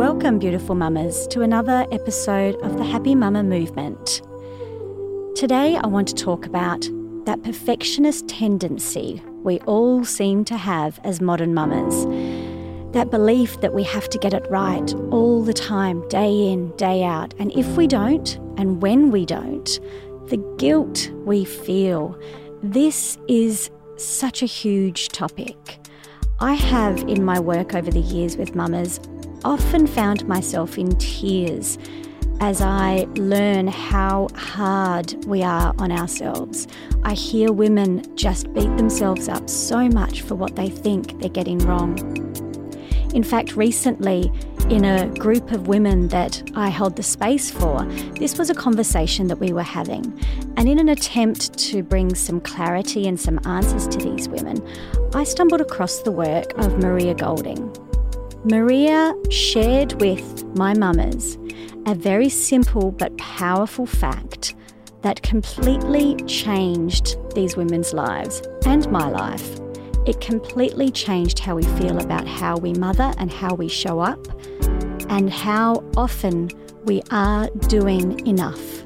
Welcome, beautiful mamas, to another episode of the Happy Mama Movement. Today I want to talk about that perfectionist tendency we all seem to have as modern mamas. That belief that we have to get it right all the time, day in, day out. And if we don't, and when we don't, the guilt we feel. This is such a huge topic. I have, in my work over the years with mamas, often found myself in tears as I learn how hard we are on ourselves. I hear women just beat themselves up so much for what they think they're getting wrong. In fact, recently, in a group of women that I held the space for, this was a conversation that we were having. And in an attempt to bring some clarity and some answers to these women, I stumbled across the work of Maria Golding. Maria shared with my mamas a very simple but powerful fact that completely changed these women's lives and my life. It completely changed how we feel about how we mother and how we show up, and how often we are doing enough.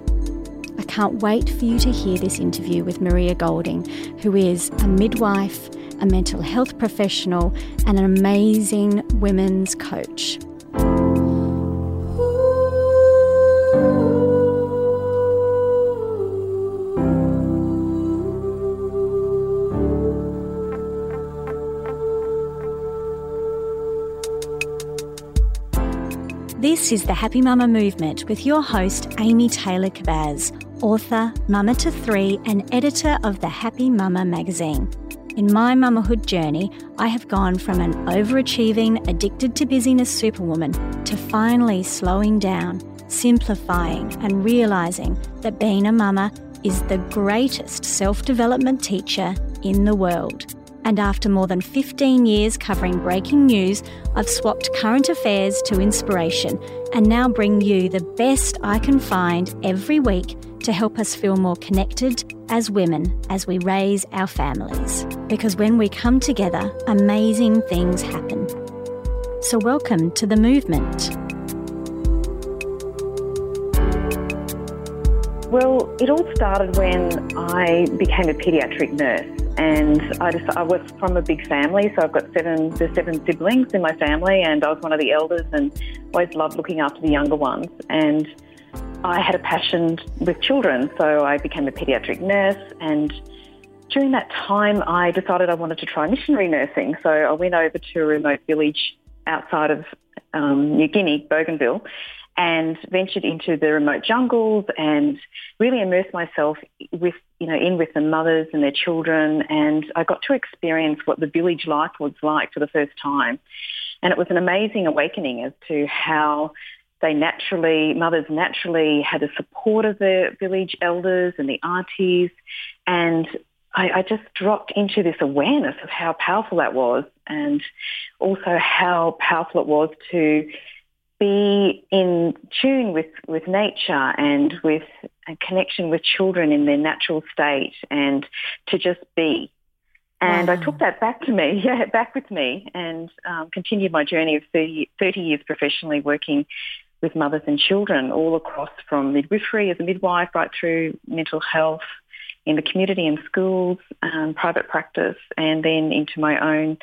I can't wait for you to hear this interview with Maria Golding, who is a midwife, a mental health professional, and an amazing women's coach. This is the Happy Mama Movement with your host, Amy Taylor Kabbaz, author, mama to three, and editor of the Happy Mama magazine. In my mamahood journey, I have gone from an overachieving, addicted to busyness superwoman to finally slowing down, simplifying, and realizing that being a mama is the greatest self development teacher in the world. And after more than 15 years covering breaking news, I've swapped current affairs to inspiration and now bring you the best I can find every week to help us feel more connected as women as we raise our families. Because when we come together, amazing things happen. So, welcome to the movement. Well, it all started when I became a paediatric nurse and I just I was from a big family, so I've got seven the seven siblings in my family, and I was one of the elders, and always loved looking after the younger ones. And I had a passion with children, so I became a paediatric nurse. And during that time, I decided I wanted to try missionary nursing. So I went over to a remote village outside of um, New Guinea, Bougainville, and ventured into the remote jungles and really immersed myself with, you know, in with the mothers and their children. And I got to experience what the village life was like for the first time. And it was an amazing awakening as to how they naturally, mothers naturally had the support of the village elders and the aunties. And I, I, just dropped into this awareness of how powerful that was and also how powerful it was to be in tune with, with nature and with a connection with children in their natural state and to just be. And wow. I took that back to me, yeah, back with me and um, continued my journey of 30, 30 years professionally working with mothers and children all across from midwifery as a midwife right through mental health in the community and schools, um, private practice, and then into my own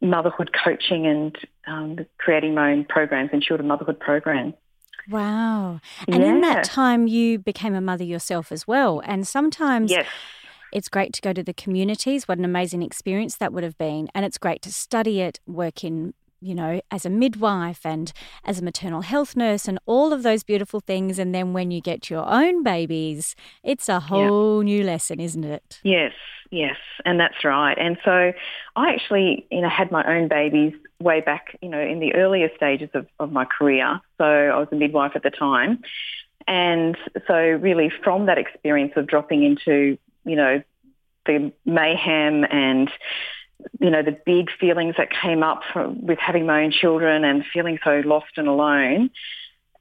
motherhood coaching and um, creating my own programs and children motherhood programs. Wow. And yeah. in that time, you became a mother yourself as well. And sometimes yes. it's great to go to the communities. What an amazing experience that would have been. And it's great to study it, work in you know, as a midwife and as a maternal health nurse and all of those beautiful things. And then when you get your own babies, it's a whole yeah. new lesson, isn't it? Yes, yes. And that's right. And so I actually, you know, had my own babies way back, you know, in the earlier stages of, of my career. So I was a midwife at the time. And so really from that experience of dropping into, you know, the mayhem and you know, the big feelings that came up from, with having my own children and feeling so lost and alone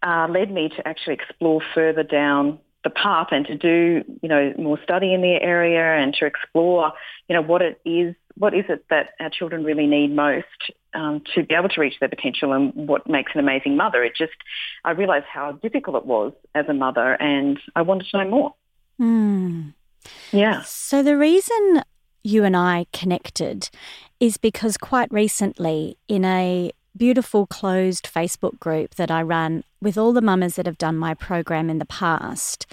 uh, led me to actually explore further down the path and to do, you know, more study in the area and to explore, you know, what it is, what is it that our children really need most um, to be able to reach their potential and what makes an amazing mother. It just, I realised how difficult it was as a mother and I wanted to know more. Mm. Yeah. So the reason you and I connected is because quite recently, in a beautiful closed Facebook group that I run with all the mamas that have done my program in the past,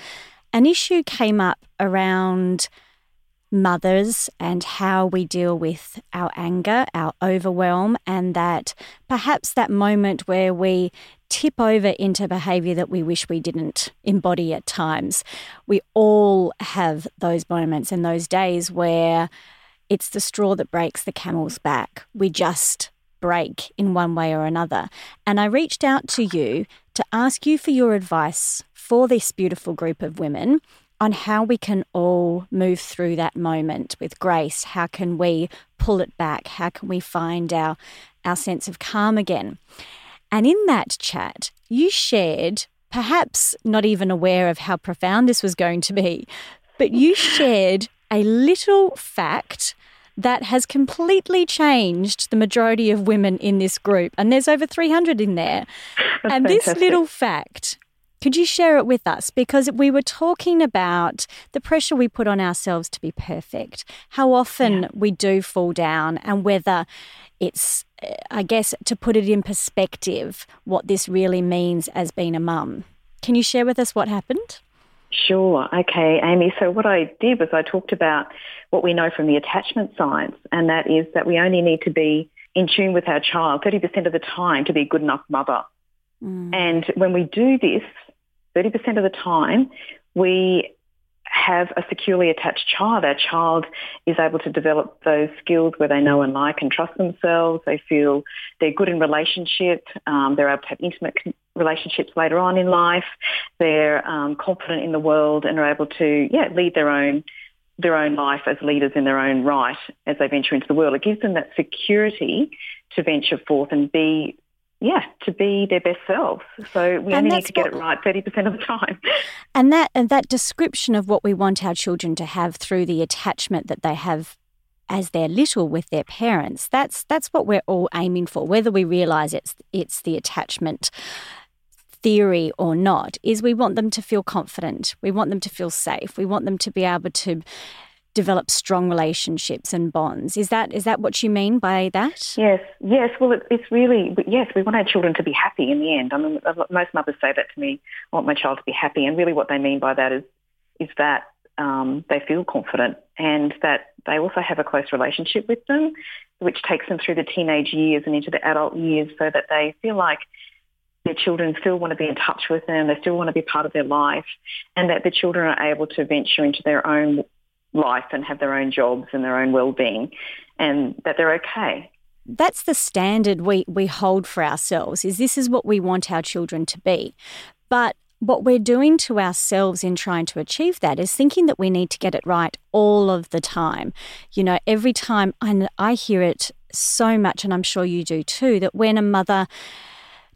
an issue came up around mothers and how we deal with our anger, our overwhelm, and that perhaps that moment where we tip over into behavior that we wish we didn't embody at times. We all have those moments and those days where it's the straw that breaks the camel's back. We just break in one way or another. And I reached out to you to ask you for your advice for this beautiful group of women on how we can all move through that moment with grace. How can we pull it back? How can we find our, our sense of calm again? And in that chat, you shared, perhaps not even aware of how profound this was going to be, but you shared a little fact that has completely changed the majority of women in this group. And there's over 300 in there. That's and fantastic. this little fact could you share it with us? Because we were talking about the pressure we put on ourselves to be perfect, how often yeah. we do fall down, and whether it's, uh, I guess, to put it in perspective, what this really means as being a mum. Can you share with us what happened? Sure. Okay, Amy. So what I did was I talked about what we know from the attachment science, and that is that we only need to be in tune with our child 30% of the time to be a good enough mother. Mm. And when we do this, 30% of the time, we have a securely attached child. Our child is able to develop those skills where they know and like and trust themselves. They feel they're good in relationship. Um, they're able to have intimate relationships later on in life. They're um, confident in the world and are able to, yeah, lead their own their own life as leaders in their own right as they venture into the world. It gives them that security to venture forth and be yeah, to be their best selves. So we and only need to get it right 30% of the time. And that and that description of what we want our children to have through the attachment that they have as they're little with their parents. That's that's what we're all aiming for, whether we realize it's it's the attachment theory or not, is we want them to feel confident. We want them to feel safe. We want them to be able to develop strong relationships and bonds. Is that is that what you mean by that? Yes, yes. Well, it, it's really yes. We want our children to be happy in the end. I mean, most mothers say that to me. I want my child to be happy, and really, what they mean by that is is that um, they feel confident and that they also have a close relationship with them, which takes them through the teenage years and into the adult years, so that they feel like their children still want to be in touch with them, they still want to be part of their life, and that the children are able to venture into their own life and have their own jobs and their own well-being and that they're okay. That's the standard we, we hold for ourselves is this is what we want our children to be. But what we're doing to ourselves in trying to achieve that is thinking that we need to get it right all of the time. You know, every time I, I hear it so much, and I'm sure you do too, that when a mother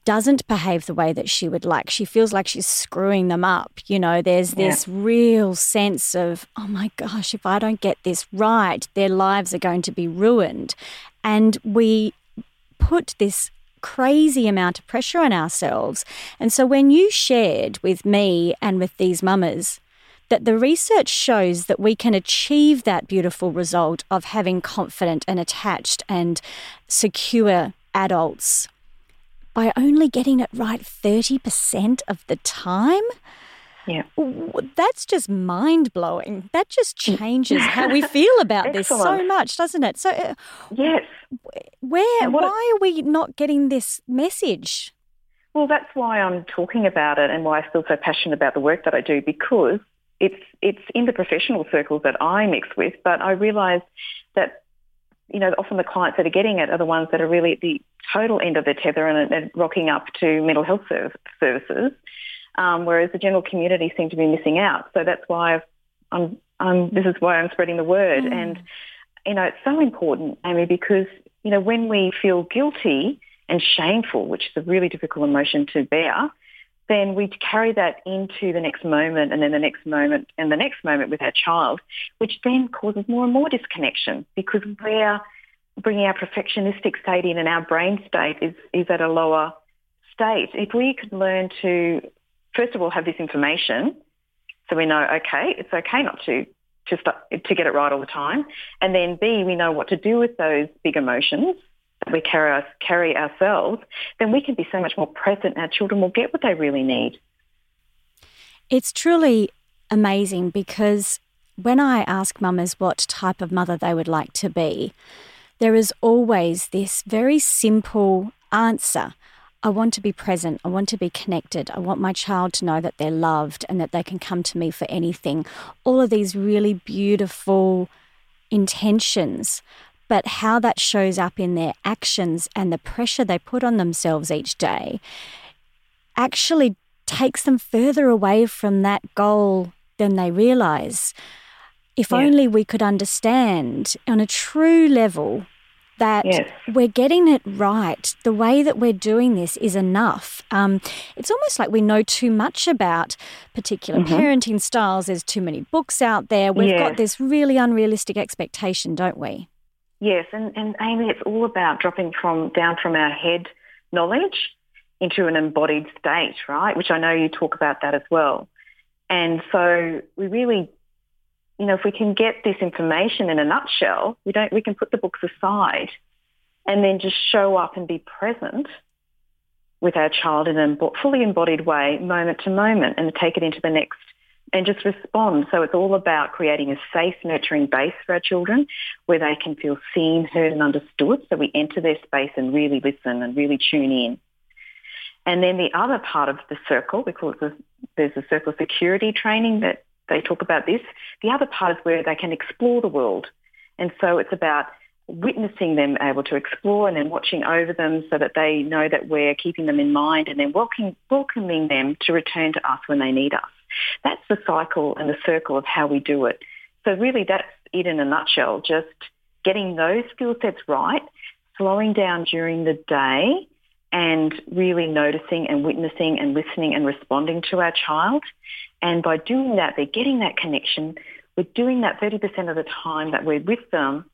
doesn't behave the way that she would like. She feels like she's screwing them up. You know, there's yeah. this real sense of, oh my gosh, if I don't get this right, their lives are going to be ruined. And we put this crazy amount of pressure on ourselves. And so when you shared with me and with these mamas, that the research shows that we can achieve that beautiful result of having confident and attached and secure adults by only getting it right 30% of the time? Yeah. That's just mind blowing. That just changes how we feel about this so much, doesn't it? So, uh, yes. Where, why are we not getting this message? Well, that's why I'm talking about it and why I feel so passionate about the work that I do because it's it's in the professional circles that I mix with, but I realise that you know often the clients that are getting it are the ones that are really at the total end of the tether and, and rocking up to mental health services um, whereas the general community seem to be missing out. So that's why I'm, I'm, this is why I'm spreading the word. Mm. And, you know, it's so important, Amy, because, you know, when we feel guilty and shameful, which is a really difficult emotion to bear, then we carry that into the next moment and then the next moment and the next moment with our child, which then causes more and more disconnection because we're bringing our perfectionistic state in and our brain state is, is at a lower state. If we could learn to first of all, have this information so we know, okay, it's okay not to to, start, to get it right all the time. And then B, we know what to do with those big emotions that we carry, carry ourselves, then we can be so much more present. Our children will get what they really need. It's truly amazing because when I ask mamas what type of mother they would like to be, there is always this very simple answer I want to be present. I want to be connected. I want my child to know that they're loved and that they can come to me for anything. All of these really beautiful intentions. But how that shows up in their actions and the pressure they put on themselves each day actually takes them further away from that goal than they realize. If yeah. only we could understand on a true level that yes. we're getting it right. The way that we're doing this is enough. Um, it's almost like we know too much about particular mm-hmm. parenting styles. There's too many books out there. We've yes. got this really unrealistic expectation, don't we? Yes, and, and Amy, it's all about dropping from down from our head knowledge into an embodied state, right? Which I know you talk about that as well. And so we really you know, if we can get this information in a nutshell, we don't, we can put the books aside and then just show up and be present with our child in a fully embodied way, moment to moment, and take it into the next and just respond. So it's all about creating a safe, nurturing base for our children where they can feel seen, heard and understood. So we enter their space and really listen and really tune in. And then the other part of the circle, we call it the, there's a circle security training that they talk about this. The other part is where they can explore the world. And so it's about witnessing them able to explore and then watching over them so that they know that we're keeping them in mind and then welcoming, welcoming them to return to us when they need us. That's the cycle and the circle of how we do it. So really that's it in a nutshell, just getting those skill sets right, slowing down during the day and really noticing and witnessing and listening and responding to our child and by doing that, they're getting that connection. We're doing that 30% of the time that we're with them,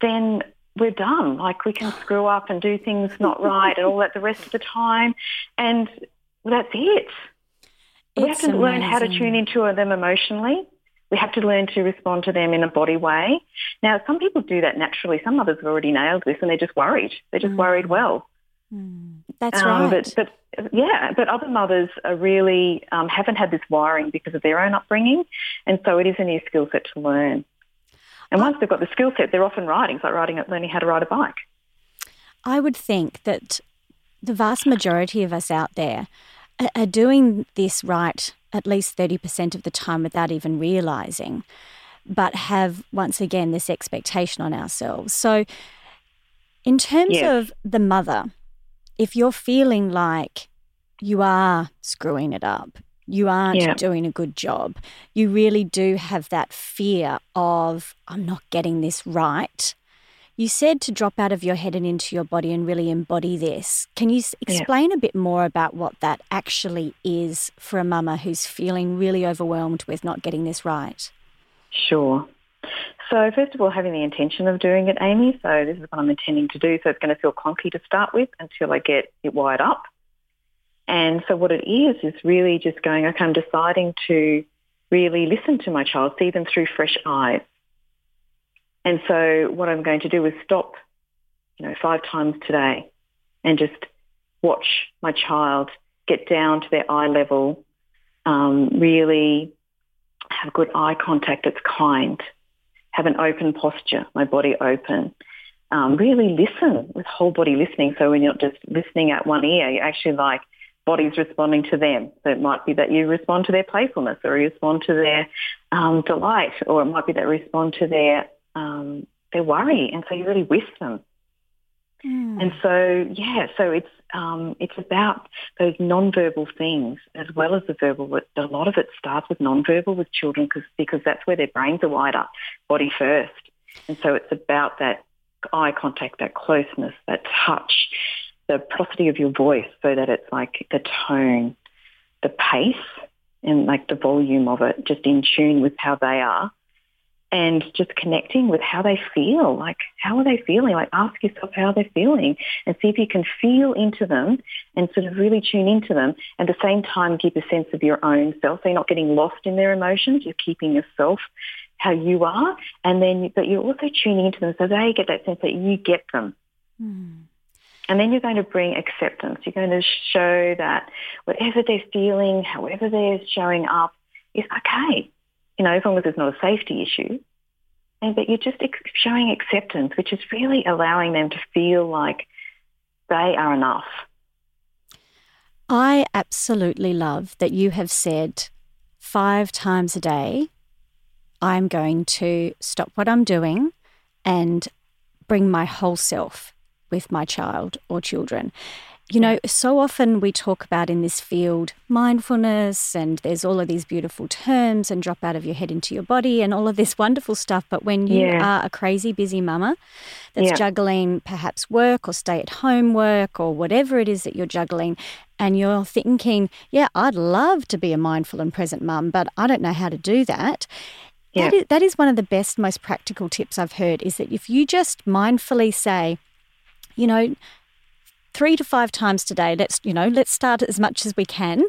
then we're done. Like we can screw up and do things not right and all that the rest of the time. And that's it. It's we have to amazing. learn how to tune into them emotionally. We have to learn to respond to them in a body way. Now, some people do that naturally. Some mothers have already nailed this and they're just worried. They're just mm. worried well. Mm. That's um, right. But, but yeah, but other mothers are really um, haven't had this wiring because of their own upbringing, and so it is a new skill set to learn. And once they've got the skill set, they're often riding. It's like riding, learning how to ride a bike. I would think that the vast majority of us out there are doing this right at least 30% of the time without even realizing, but have once again this expectation on ourselves. So, in terms yes. of the mother, if you're feeling like you are screwing it up, you aren't yeah. doing a good job, you really do have that fear of, I'm not getting this right. You said to drop out of your head and into your body and really embody this. Can you explain yeah. a bit more about what that actually is for a mama who's feeling really overwhelmed with not getting this right? Sure. So first of all, having the intention of doing it, Amy. So this is what I'm intending to do. So it's going to feel clunky to start with until I get it wired up. And so what it is, is really just going, okay, I'm deciding to really listen to my child, see them through fresh eyes. And so what I'm going to do is stop, you know, five times today and just watch my child get down to their eye level um, really have good eye contact that's kind, have an open posture, my body open. Um, really listen with whole body listening. So when you're not just listening at one ear, you actually like body's responding to them. So it might be that you respond to their playfulness or you respond to their um, delight or it might be that respond to their um, their worry. And so you're really with them. Mm. And so, yeah, so it's um, it's about those non-verbal things as well as the verbal. A lot of it starts with non-verbal with children because because that's where their brains are wider, body first. And so it's about that eye contact, that closeness, that touch, the prosody of your voice, so that it's like the tone, the pace, and like the volume of it, just in tune with how they are and just connecting with how they feel. Like, how are they feeling? Like, ask yourself how they're feeling and see if you can feel into them and sort of really tune into them. And at the same time, keep a sense of your own self. So you're not getting lost in their emotions. You're keeping yourself how you are. And then, but you're also tuning into them so they get that sense that you get them. Mm. And then you're going to bring acceptance. You're going to show that whatever they're feeling, however they're showing up, is okay you know, as long as it's not a safety issue. And but you're just showing acceptance, which is really allowing them to feel like they are enough. I absolutely love that you have said five times a day, I'm going to stop what I'm doing and bring my whole self with my child or children. You know, so often we talk about in this field mindfulness, and there's all of these beautiful terms and drop out of your head into your body and all of this wonderful stuff. But when you yeah. are a crazy busy mama that's yeah. juggling perhaps work or stay at home work or whatever it is that you're juggling, and you're thinking, yeah, I'd love to be a mindful and present mum, but I don't know how to do that. Yeah. That, is, that is one of the best, most practical tips I've heard is that if you just mindfully say, you know, three to five times today. Let's, you know, let's start as much as we can.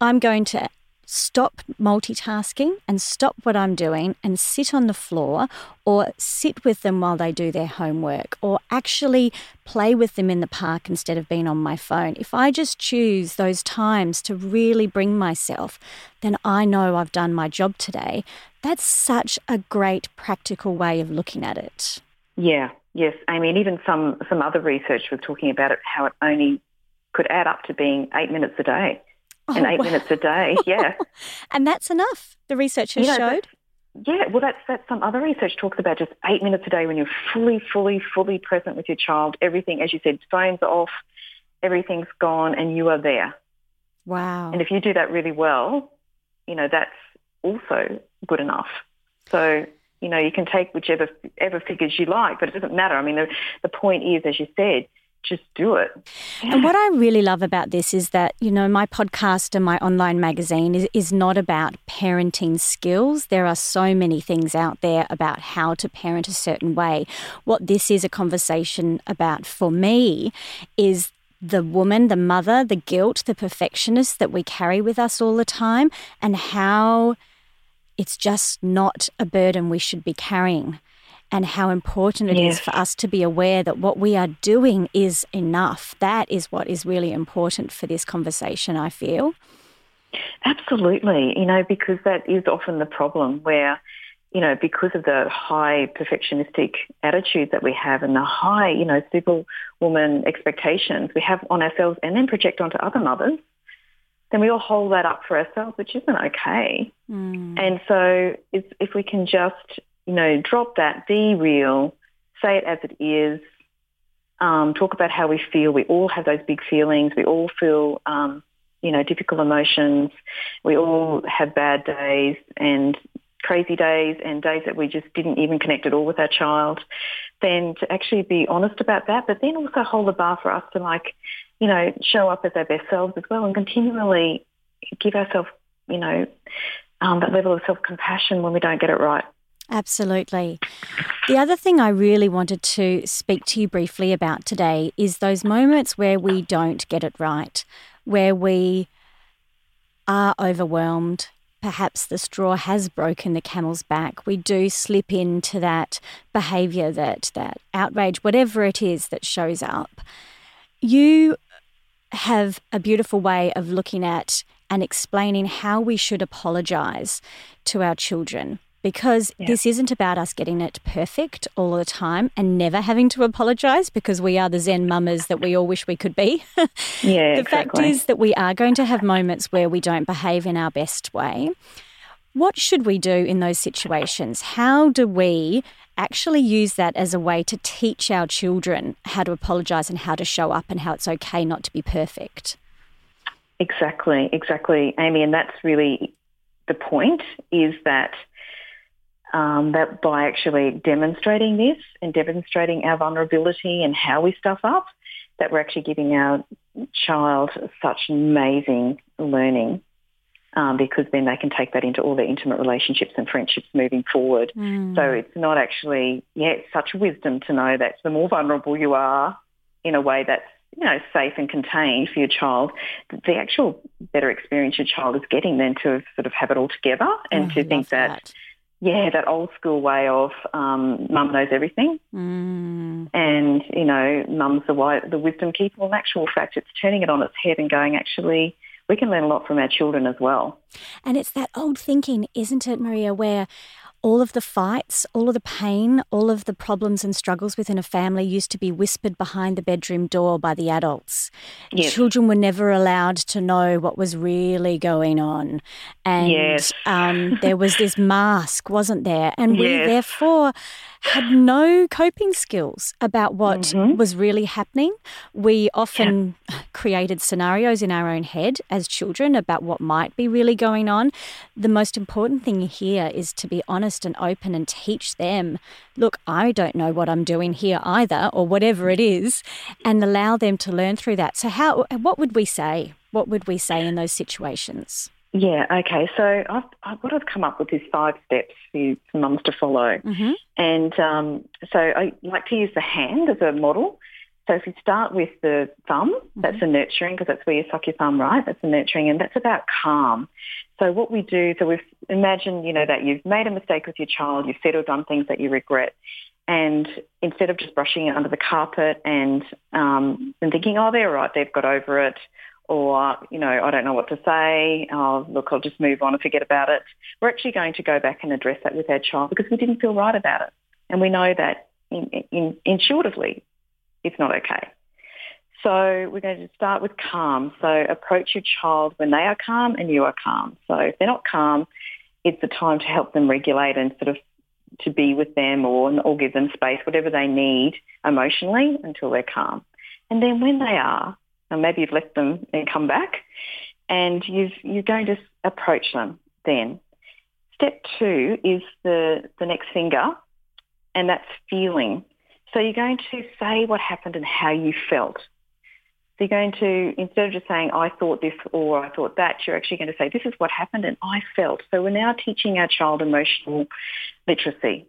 I'm going to stop multitasking and stop what I'm doing and sit on the floor or sit with them while they do their homework or actually play with them in the park instead of being on my phone. If I just choose those times to really bring myself, then I know I've done my job today. That's such a great practical way of looking at it. Yeah, Yes, I mean, even some, some other research was talking about it, how it only could add up to being eight minutes a day. Oh, and eight wow. minutes a day, yeah. and that's enough, the research has you know, showed? Yeah, well, that's, that's some other research talks about just eight minutes a day when you're fully, fully, fully present with your child. Everything, as you said, phones off, everything's gone, and you are there. Wow. And if you do that really well, you know, that's also good enough. So you know, you can take whichever ever figures you like, but it doesn't matter. I mean, the, the point is, as you said, just do it. And what I really love about this is that, you know, my podcast and my online magazine is, is not about parenting skills. There are so many things out there about how to parent a certain way. What this is a conversation about for me is the woman, the mother, the guilt, the perfectionist that we carry with us all the time, and how it's just not a burden we should be carrying and how important it yes. is for us to be aware that what we are doing is enough. That is what is really important for this conversation, I feel. Absolutely. You know, because that is often the problem where, you know, because of the high perfectionistic attitude that we have and the high, you know, superwoman expectations we have on ourselves and then project onto other mothers, then we all hold that up for ourselves, which isn't okay. Mm. And so if, if we can just, you know, drop that, be real, say it as it is, um, talk about how we feel. We all have those big feelings. We all feel, um, you know, difficult emotions. We all have bad days and crazy days and days that we just didn't even connect at all with our child. Then to actually be honest about that, but then also hold the bar for us to like, you know, show up as our best selves as well and continually give ourselves, you know, um, that level of self-compassion when we don't get it right. Absolutely. The other thing I really wanted to speak to you briefly about today is those moments where we don't get it right, where we are overwhelmed. Perhaps the straw has broken the camel's back. We do slip into that behavior, that, that outrage, whatever it is that shows up. You have a beautiful way of looking at and explaining how we should apologise to our children because yeah. this isn't about us getting it perfect all the time and never having to apologize because we are the Zen mamas that we all wish we could be. Yeah, the exactly. fact is that we are going to have moments where we don't behave in our best way. What should we do in those situations? How do we actually use that as a way to teach our children how to apologize and how to show up and how it's okay not to be perfect? Exactly, exactly, Amy. And that's really the point is that um, that by actually demonstrating this and demonstrating our vulnerability and how we stuff up, that we're actually giving our child such amazing learning um, because then they can take that into all their intimate relationships and friendships moving forward. Mm. So it's not actually, yeah, it's such wisdom to know that the more vulnerable you are in a way that's you know, safe and contained for your child, the actual better experience your child is getting than to sort of have it all together and oh, to think that, that, yeah, that old school way of um, mum knows everything mm. and, you know, mum's the, the wisdom keeper. Well, in actual fact, it's turning it on its head and going, actually, we can learn a lot from our children as well. And it's that old thinking, isn't it, Maria, where all of the fights, all of the pain, all of the problems and struggles within a family used to be whispered behind the bedroom door by the adults. Yes. Children were never allowed to know what was really going on. And yes. um, there was this mask, wasn't there? And we yes. therefore had no coping skills about what mm-hmm. was really happening. We often yeah. created scenarios in our own head as children about what might be really going on. The most important thing here is to be honest and open and teach them look, I don't know what I'm doing here either, or whatever it is, and allow them to learn through that. So, how, what would we say? What would we say in those situations? Yeah, okay. So I've, I've, what I've come up with is five steps for, for mums to follow. Mm-hmm. And um, so I like to use the hand as a model. So if you start with the thumb, mm-hmm. that's a nurturing because that's where you suck your thumb, right? That's a nurturing and that's about calm. So what we do, so we've imagine, you know, that you've made a mistake with your child, you've said or done things that you regret. And instead of just brushing it under the carpet and um, and thinking, oh, they're right, they've got over it, or, you know, I don't know what to say, oh, look, I'll just move on and forget about it. We're actually going to go back and address that with our child because we didn't feel right about it. And we know that in, in, intuitively it's not okay. So we're going to start with calm. So approach your child when they are calm and you are calm. So if they're not calm, it's the time to help them regulate and sort of to be with them or, or give them space, whatever they need emotionally until they're calm. And then when they are, and maybe you've left them and come back, and you've, you're going to approach them then. Step two is the, the next finger, and that's feeling. So you're going to say what happened and how you felt. So you're going to, instead of just saying, I thought this or I thought that, you're actually going to say, this is what happened and I felt. So we're now teaching our child emotional literacy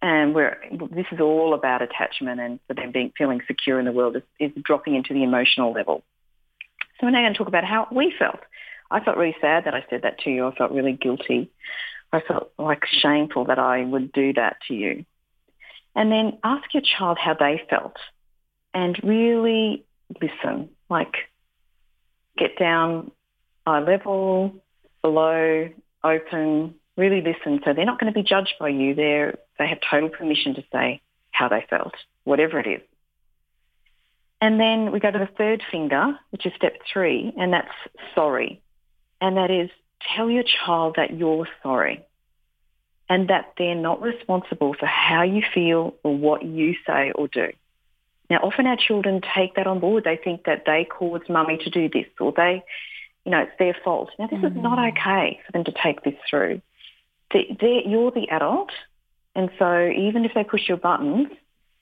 and this is all about attachment and for them being feeling secure in the world is, is dropping into the emotional level. So we're now going to talk about how we felt. I felt really sad that I said that to you. I felt really guilty. I felt like shameful that I would do that to you. And then ask your child how they felt and really listen, like get down eye level, below, open, really listen. So they're not going to be judged by you. They're, they have total permission to say how they felt, whatever it is. And then we go to the third finger, which is step three, and that's sorry. And that is tell your child that you're sorry and that they're not responsible for how you feel or what you say or do. Now, often our children take that on board. They think that they caused mummy to do this or they, you know, it's their fault. Now, this mm. is not mm. okay for them to take this through you're the adult, and so even if they push your buttons,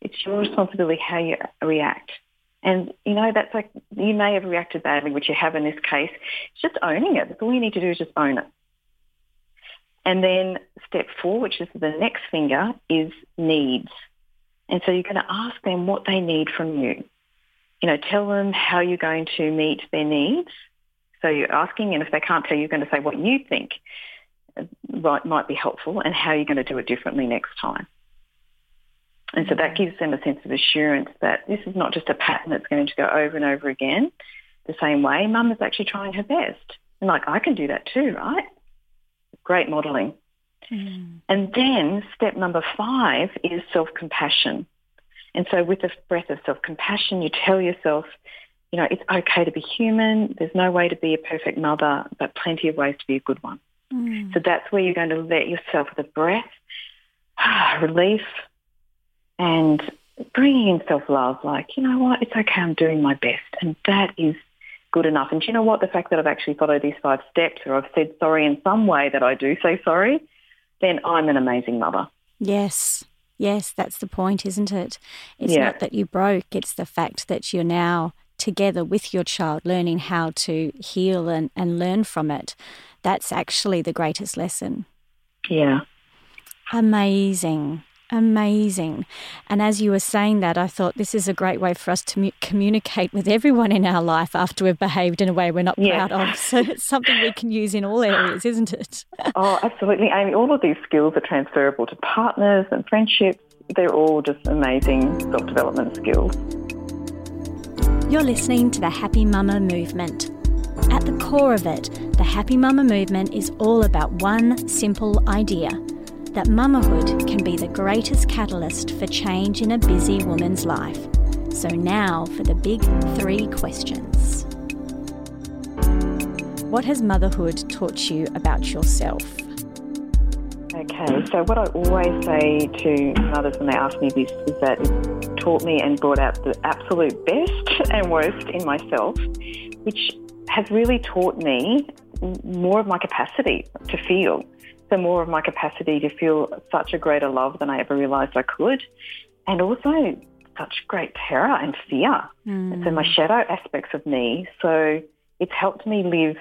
it's your responsibility how you react. And you know that's like you may have reacted badly, which you have in this case. It's just owning it. All you need to do is just own it. And then step four, which is the next finger, is needs. And so you're going to ask them what they need from you. You know, tell them how you're going to meet their needs. So you're asking, and if they can't tell you, you're going to say what you think right, might be helpful and how you're going to do it differently next time. And so that gives them a sense of assurance that this is not just a pattern that's going to go over and over again the same way. Mum is actually trying her best. And like, I can do that too, right? Great modeling. Mm. And then step number five is self-compassion. And so with the breath of self-compassion, you tell yourself, you know, it's okay to be human. There's no way to be a perfect mother, but plenty of ways to be a good one. Mm. So that's where you're going to let yourself, the breath, relief, and bringing in self-love, like, you know what, it's okay, I'm doing my best. And that is good enough. And you know what, the fact that I've actually followed these five steps or I've said sorry in some way that I do say sorry, then I'm an amazing mother. Yes. Yes, that's the point, isn't it? It's yeah. not that you broke, it's the fact that you're now together with your child learning how to heal and, and learn from it. That's actually the greatest lesson. Yeah. Amazing. Amazing. And as you were saying that, I thought this is a great way for us to mu- communicate with everyone in our life after we've behaved in a way we're not proud of. So it's something we can use in all areas, isn't it? oh, absolutely. Amy, all of these skills are transferable to partners and friendships. They're all just amazing self development skills. You're listening to the Happy Mama movement. At the core of it, the Happy Mama movement is all about one simple idea that mamahood can be the greatest catalyst for change in a busy woman's life. So, now for the big three questions. What has motherhood taught you about yourself? Okay, so what I always say to mothers when they ask me this is that it taught me and brought out the absolute best and worst in myself, which has really taught me more of my capacity to feel so more of my capacity to feel such a greater love than I ever realised I could, and also such great terror and fear. Mm. And so my shadow aspects of me. So it's helped me live,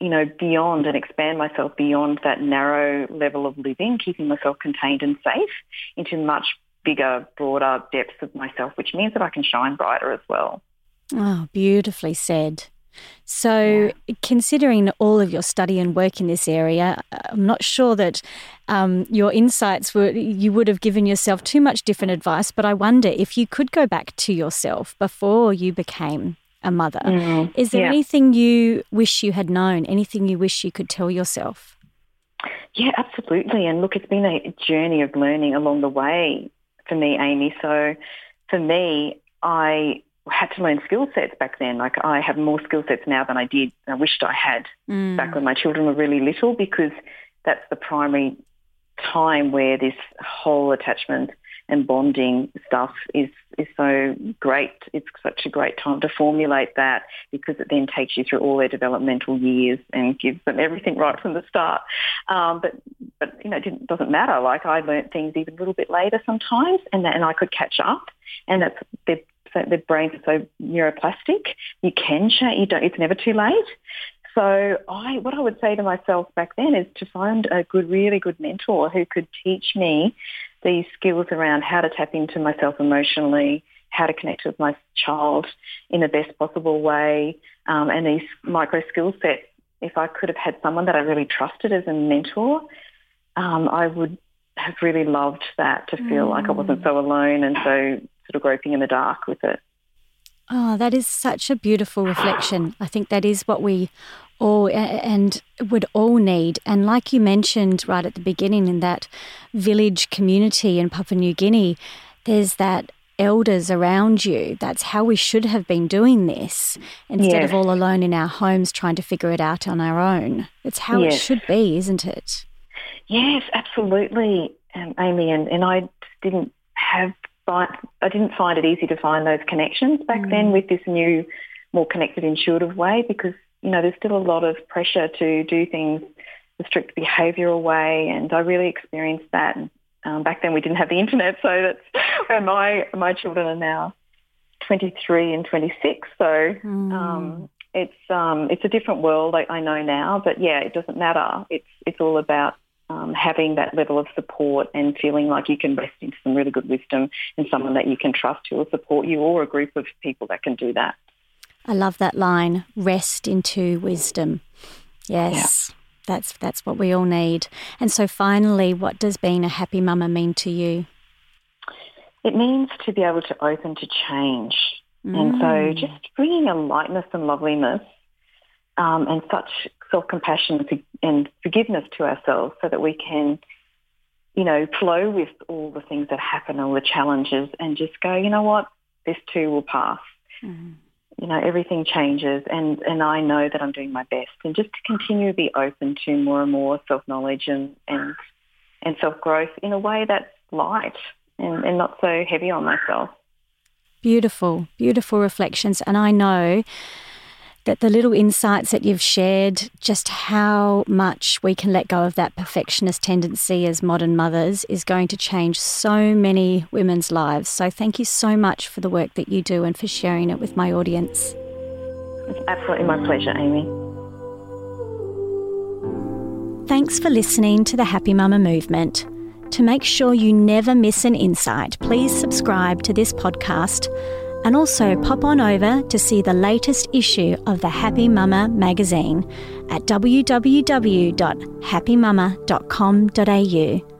you know, beyond and expand myself beyond that narrow level of living, keeping myself contained and safe into much bigger, broader depths of myself, which means that I can shine brighter as well. Oh, beautifully said. So, yeah. considering all of your study and work in this area, I'm not sure that um, your insights were, you would have given yourself too much different advice, but I wonder if you could go back to yourself before you became a mother. Mm, Is there yeah. anything you wish you had known, anything you wish you could tell yourself? Yeah, absolutely. And look, it's been a journey of learning along the way for me, Amy. So for me, I had to learn skill sets back then. Like I have more skill sets now than I did. I wished I had mm. back when my children were really little because that's the primary time where this whole attachment and bonding stuff is is so great. It's such a great time to formulate that because it then takes you through all their developmental years and gives them everything right from the start. Um, but but you know, it doesn't matter. Like I learnt things even a little bit later sometimes, and that, and I could catch up. And that's so the brains are so neuroplastic. You can change. You don't. It's never too late. So I, what I would say to myself back then is to find a good, really good mentor who could teach me these skills around how to tap into myself emotionally, how to connect with my child in the best possible way, um, and these micro skill sets. If I could have had someone that I really trusted as a mentor, um, I would have really loved that to feel mm. like I wasn't so alone and so sort of groping in the dark with it. Oh, that is such a beautiful reflection. I think that is what we all and would all need. And like you mentioned right at the beginning, in that village community in Papua New Guinea, there's that elders around you. That's how we should have been doing this instead yes. of all alone in our homes trying to figure it out on our own. It's how yes. it should be, isn't it? Yes, absolutely, um, Amy. And, and I didn't have find, I didn't find it easy to find those connections back mm. then with this new, more connected, intuitive way because, you know, there's still a lot of pressure to do things the strict behavioural way and I really experienced that. Um, back then we didn't have the internet, so that's where my, my children are now 23 and 26. So mm. um, it's, um, it's a different world, I, I know now, but yeah, it doesn't matter. It's, it's all about um, having that level of support and feeling like you can rest into some really good wisdom and someone that you can trust who will support you or a group of people that can do that. I love that line, rest into wisdom. Yes. Yeah. That's that's what we all need. And so finally, what does being a happy mama mean to you? It means to be able to open to change. Mm. And so mm. just bringing a lightness and loveliness um, and such self compassion and forgiveness to ourselves so that we can, you know, flow with all the things that happen, all the challenges, and just go, you know what, this too will pass. Mm-hmm. You know, everything changes, and, and I know that I'm doing my best. And just to continue to be open to more and more self knowledge and, and, and self growth in a way that's light and, and not so heavy on myself. Beautiful, beautiful reflections. And I know that the little insights that you've shared, just how much we can let go of that perfectionist tendency as modern mothers, is going to change so many women's lives. So, thank you so much for the work that you do and for sharing it with my audience. It's absolutely my pleasure, Amy. Thanks for listening to the Happy Mama Movement. To make sure you never miss an insight, please subscribe to this podcast and also pop on over to see the latest issue of the Happy Mama magazine at www.happymama.com.au.